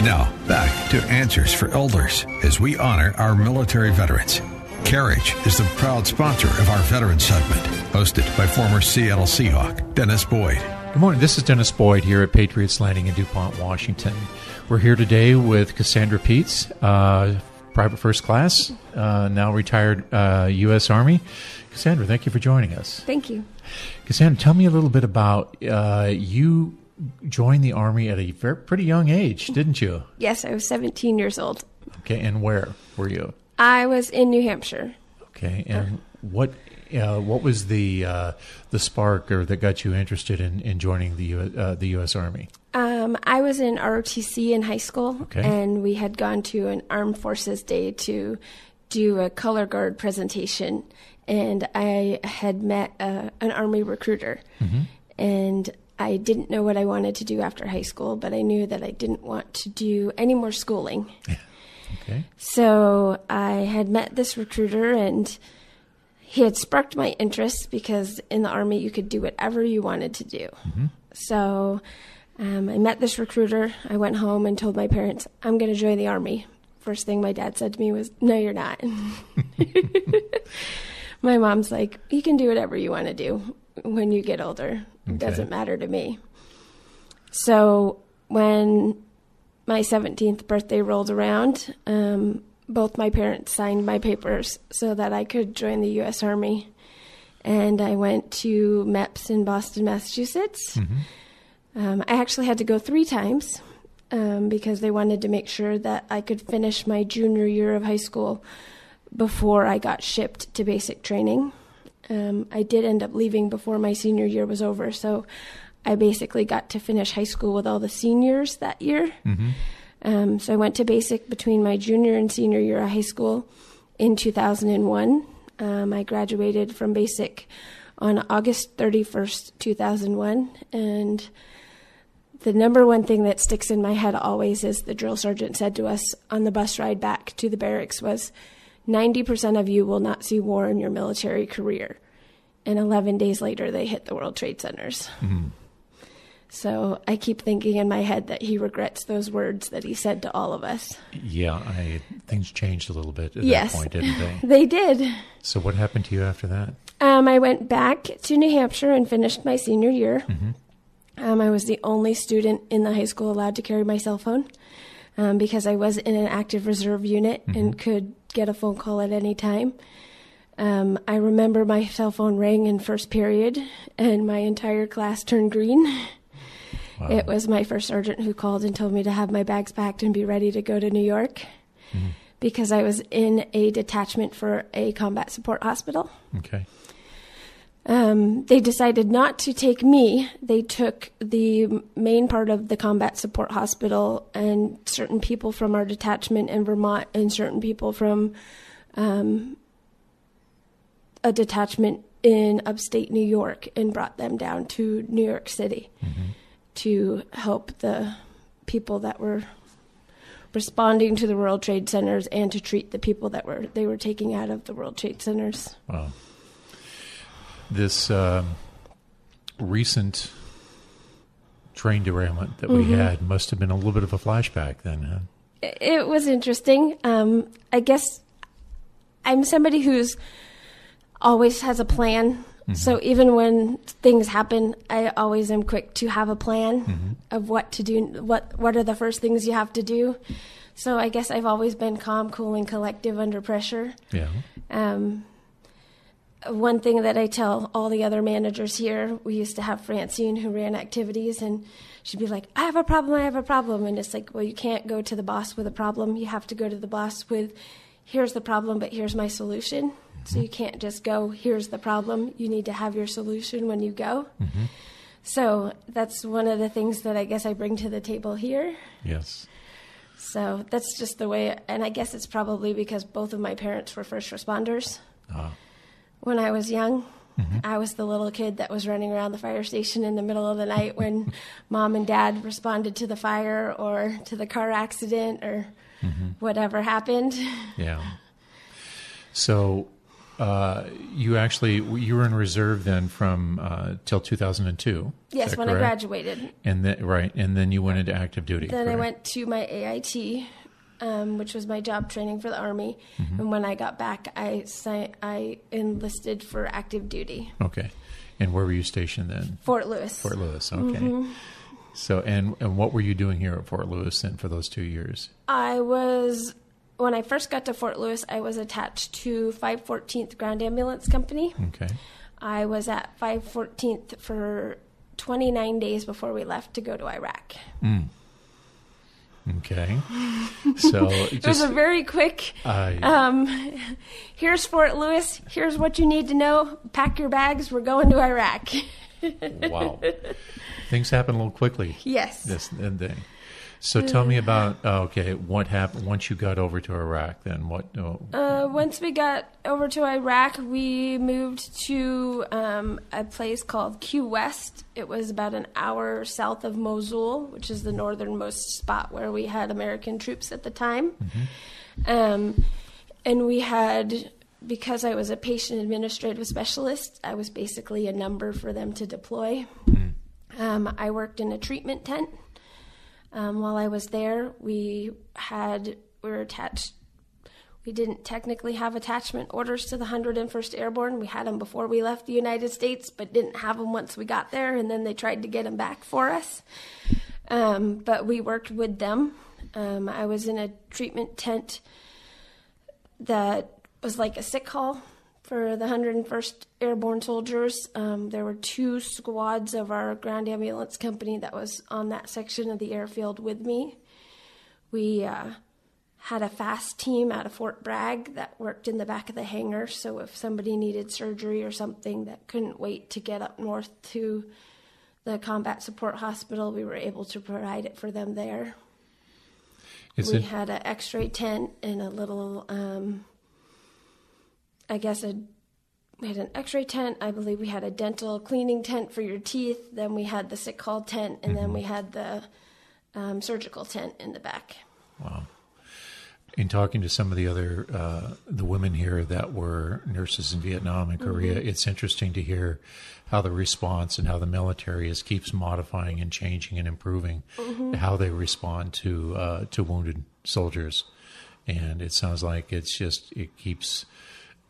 And now, back to Answers for Elders as we honor our military veterans. Careage is the proud sponsor of our Veterans segment, hosted by former Seattle Seahawk Dennis Boyd. Good morning. This is Dennis Boyd here at Patriots Landing in DuPont, Washington. We're here today with Cassandra Peets, uh, private first class, uh, now retired uh, U.S. Army. Cassandra, thank you for joining us. Thank you. Cassandra, tell me a little bit about uh, you joined the Army at a very, pretty young age, didn't you? Yes, I was 17 years old. Okay, and where were you? I was in New Hampshire. Okay, and what uh, what was the uh, the spark or that got you interested in, in joining the U- uh, the U.S. Army? Um, I was in ROTC in high school, Okay. and we had gone to an Armed Forces Day to do a color guard presentation, and I had met uh, an Army recruiter, and I didn't know what I wanted to do after high school, but I knew that I didn't want to do any more schooling. Okay, So I had met this recruiter and he had sparked my interest because in the army you could do whatever you wanted to do. So um, I met this recruiter. I went home and told my parents, I'm going to join the army. First thing my dad said to me was, No, you're not. my mom's like, You can do whatever you want to do when you get older. It doesn't matter to me. So when my 17th birthday rolled around, um, both my parents signed my papers so that I could join the U.S. Army. And I went to MEPS in Boston, Massachusetts. Um, I actually had to go three times um, because they wanted to make sure that I could finish my junior year of high school before I got shipped to basic training. Um, I did end up leaving before my senior year was over, so I basically got to finish high school with all the seniors that year. Um, so I went to basic between my junior and senior year of high school in 2001. Um, I graduated from basic on August 31st, 2001, and the number one thing that sticks in my head always is the drill sergeant said to us on the bus ride back to the barracks was 90% of you will not see war in your military career. And 11 days later, they hit the World Trade Centers. So I keep thinking in my head that he regrets those words that he said to all of us. yeah, I, things changed a little bit at Yes. that point, didn't they? They did. So what happened to you after that? Um, I went back to New Hampshire and finished my senior year. Um, I was the only student in the high school allowed to carry my cell phone um, because I was in an active reserve unit and could get a phone call at any time. Um, I remember my cell phone rang in first period and my entire class turned green. It was my first sergeant who called and told me to have my bags packed and be ready to go to New York because I was in a detachment for a combat support hospital. Okay. Um, they decided not to take me. They took the main part of the combat support hospital and certain people from our detachment in Vermont and certain people from um, a detachment in upstate New York and brought them down to New York City to help the people that were responding to the World Trade Centers and to treat the people that were they were taking out of the World Trade Centers. Wow. This um, recent train derailment that we had must have been a little bit of a flashback then, huh? it was interesting. Um, I guess I'm somebody who's always has a plan. So even when things happen, I always am quick to have a plan of what to do. What what are the first things you have to do? So I guess I've always been calm, cool, and collective under pressure. Yeah. Um, one thing that I tell all the other managers here, we used to have Francine who ran activities, and she'd be like, I have a problem, I have a problem. And it's like, well, you can't go to the boss with a problem. You have to go to the boss with, here's the problem, but here's my solution. So you can't just go, here's the problem. You need to have your solution when you go. So that's one of the things that I guess I bring to the table here. Yes. So that's just the way, and I guess it's probably because both of my parents were first responders. Ah. When I was young, I was the little kid that was running around the fire station in the middle of the night when mom and dad responded to the fire or to the car accident or whatever happened. Yeah. So, uh, you actually you were in reserve then from uh, till 2002. Yes, when I graduated. And then right, and then you went into active duty. Then I went to my AIT, um, which was my job training for the Army. Mm-hmm. And when I got back, I, I enlisted for active duty. Okay, and where were you stationed then? Fort Lewis. Fort Lewis. Okay. Mm-hmm. So and and what were you doing here at Fort Lewis then for those two years? I was, when I first got to Fort Lewis, I was attached to 514th Ground Ambulance Company. Okay. I was at 514th for 29 days before we left to go to Iraq. Mm. Okay. So It was a very quick. I Um, here's Fort Lewis. Here's what you need to know. Pack your bags. We're going to Iraq. wow. Things happen a little quickly. yes. This and thing. So tell me about oh, okay. What happened once you got over to Iraq? Then what? Oh, Uh, once we got over to Iraq, we moved to um, a place called Q West. It was about an hour south of Mosul, which is the northernmost spot where we had American troops at the time. Um, and we had, because I was a patient administrative specialist, I was basically a number for them to deploy. Um, I worked in a treatment tent. Um, while I was there, we had we were attached. We didn't technically have attachment orders to the 101st Airborne. We had them before we left the United States, but didn't have them once we got there, and then they tried to get them back for us. Um, but we worked with them. Um, I was in a treatment tent that was like a sick hall for the 101st Airborne soldiers. Um, there were two squads of our ground ambulance company that was on that section of the airfield with me. We uh, had a fast team out of Fort Bragg that worked in the back of the hangar. So if somebody needed surgery or something that couldn't wait to get up north to the combat support hospital, we were able to provide it for them there. is we it had an X-ray tent and a little, um, I guess a we had an X-ray tent. I believe we had a dental cleaning tent for your teeth. Then we had the sick call tent, and then we had the um, surgical tent in the back. wow? In talking to some of the other uh, the women here that were nurses in Vietnam and Korea, it's interesting to hear how the response and how the military is keeps modifying and changing and improving how they respond to uh, to wounded soldiers, and it sounds like it's just it keeps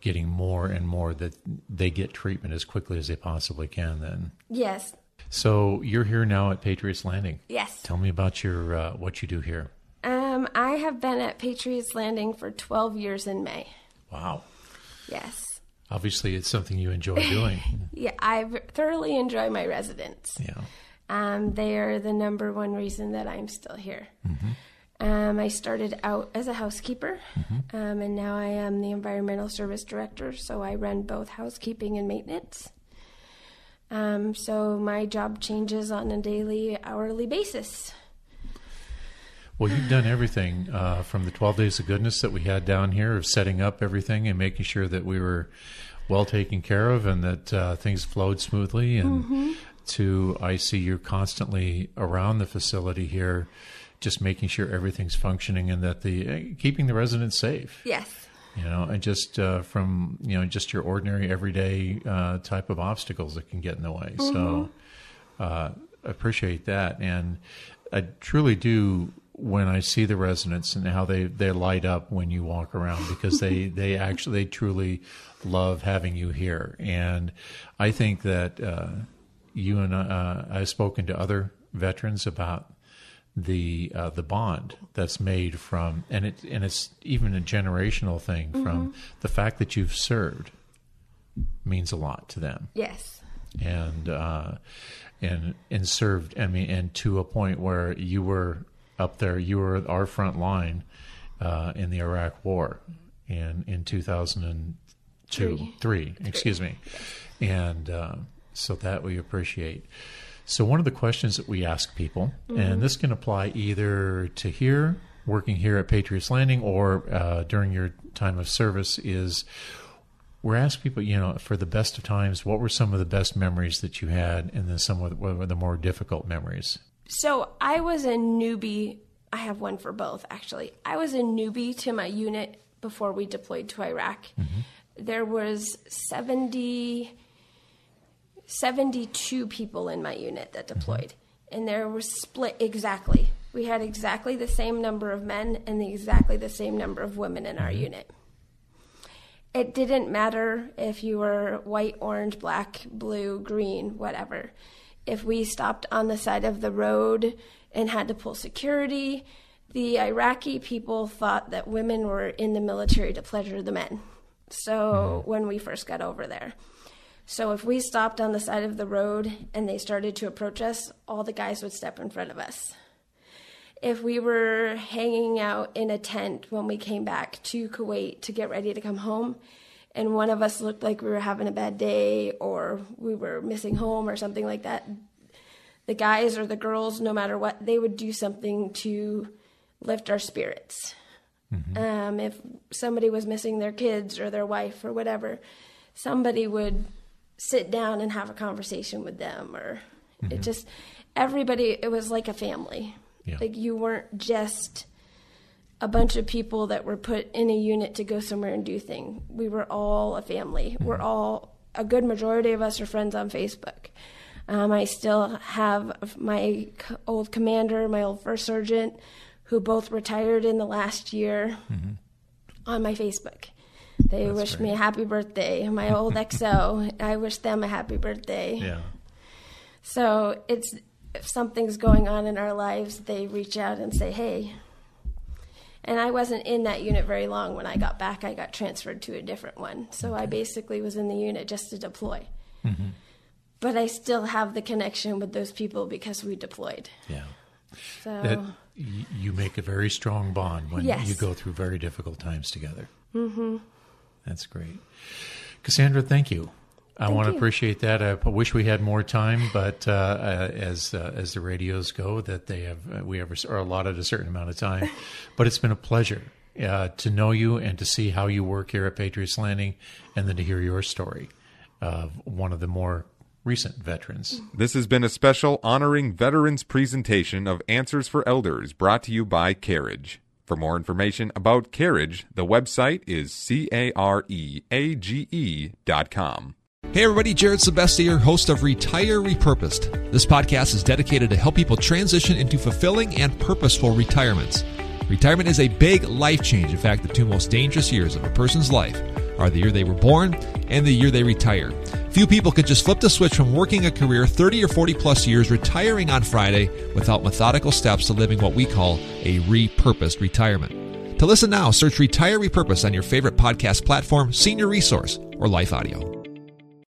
getting more and more that they get treatment as quickly as they possibly can. Then, Yes, so you're here now at Patriots Landing. yes. Tell me about your uh, what you do here. Um, I have been at Patriots Landing for 12 years in May. Wow. Yes. Obviously, it's something you enjoy doing. Yeah, I thoroughly enjoy my residents. yeah. Um, they are the number one reason that I'm still here. Um, I started out as a housekeeper, um, and now I am the environmental service director, so I run both housekeeping and maintenance. Um, so my job changes on a daily, hourly basis. Well, you've done everything uh, from the 12 days of goodness that we had down here of setting up everything and making sure that we were well taken care of and that uh, things flowed smoothly. And to, I see you're constantly around the facility here, just making sure everything's functioning and that the uh, keeping the residents safe. Yes. you know, and just uh, from you know just your ordinary everyday uh, type of obstacles that can get in the way. So uh, appreciate that, and I truly do when I see the residents and how they they light up when you walk around because they they actually they truly love having you here, and I think that uh, you and uh, I've spoken to other veterans about the uh, the bond that's made from and it and it's even a generational thing from the fact that you've served means a lot to them Yes. and uh, and and served I mean and to a point where you were up there you were our front line uh, in the Iraq War in in 2002 Three. three excuse me and uh, so that we appreciate so one of the questions that we ask people and this can apply either to here working here at Patriots Landing or uh, during your time of service is we're asking people, you know, for the best of times, what were some of the best memories that you had, and then some of the, what were the more difficult memories? So I was a newbie. I have one for both, actually. I was a newbie to my unit before we deployed to Iraq. there was 70, 72 people in my unit that deployed, and there was split exactly. We had exactly the same number of men and the, exactly the same number of women in our mm-hmm. unit. It didn't matter if you were white, orange, black, blue, green, whatever. If we stopped on the side of the road and had to pull security, the Iraqi people thought that women were in the military to pleasure the men. So mm-hmm. when we first got over there. So if we stopped on the side of the road and they started to approach us, all the guys would step in front of us. If we were hanging out in a tent when we came back to Kuwait to get ready to come home, and one of us looked like we were having a bad day or we were missing home or something like that, the guys or the girls, no matter what, they would do something to lift our spirits. Um, if somebody was missing their kids or their wife or whatever, somebody would sit down and have a conversation with them, or it mm-hmm. just everybody. It was like a family. Yeah. Like you weren't just a bunch of people that were put in a unit to go somewhere and do thing. We were all a family. Mm-hmm. We're all a good majority of us are friends on Facebook. Um, I still have my old commander, my old first sergeant, who both retired in the last year mm-hmm. on my Facebook. They That's wished great. me a happy birthday. My old XO, I wish them a happy birthday. Yeah. So it's if something's going on in our lives, they reach out and say, "Hey." And I wasn't in that unit very long. When I got back, I got transferred to a different one. So I basically was in the unit just to deploy. But I still have the connection with those people because we deployed. Yeah. So That you make a very strong bond when Yes. you go through very difficult times together. Mm-hmm. That's great. Cassandra, thank you. I Thank want to you. appreciate that. I wish we had more time, but uh, uh, as uh, as the radios go, that they have uh, we have are allotted a certain amount of time. but it's been a pleasure uh, to know you and to see how you work here at Patriots Landing, and then to hear your story of one of the more recent veterans. This has been a special honoring veterans presentation of Answers for Elders brought to you by Careage. For more information about Careage, the website is C A R E A G E dot com. Hey everybody, Jared Sebestier, host of Retire Repurposed. This podcast is dedicated to help people transition into fulfilling and purposeful retirements. Retirement is a big life change. In fact, the two most dangerous years of a person's life are the year they were born and the year they retire. Few people can just flip the switch from working a career 30 or 40 plus years, retiring on Friday, without methodical steps to living what we call a repurposed retirement. To listen now, search Retire Repurpose on your favorite podcast platform, Senior Resource, or Life Audio.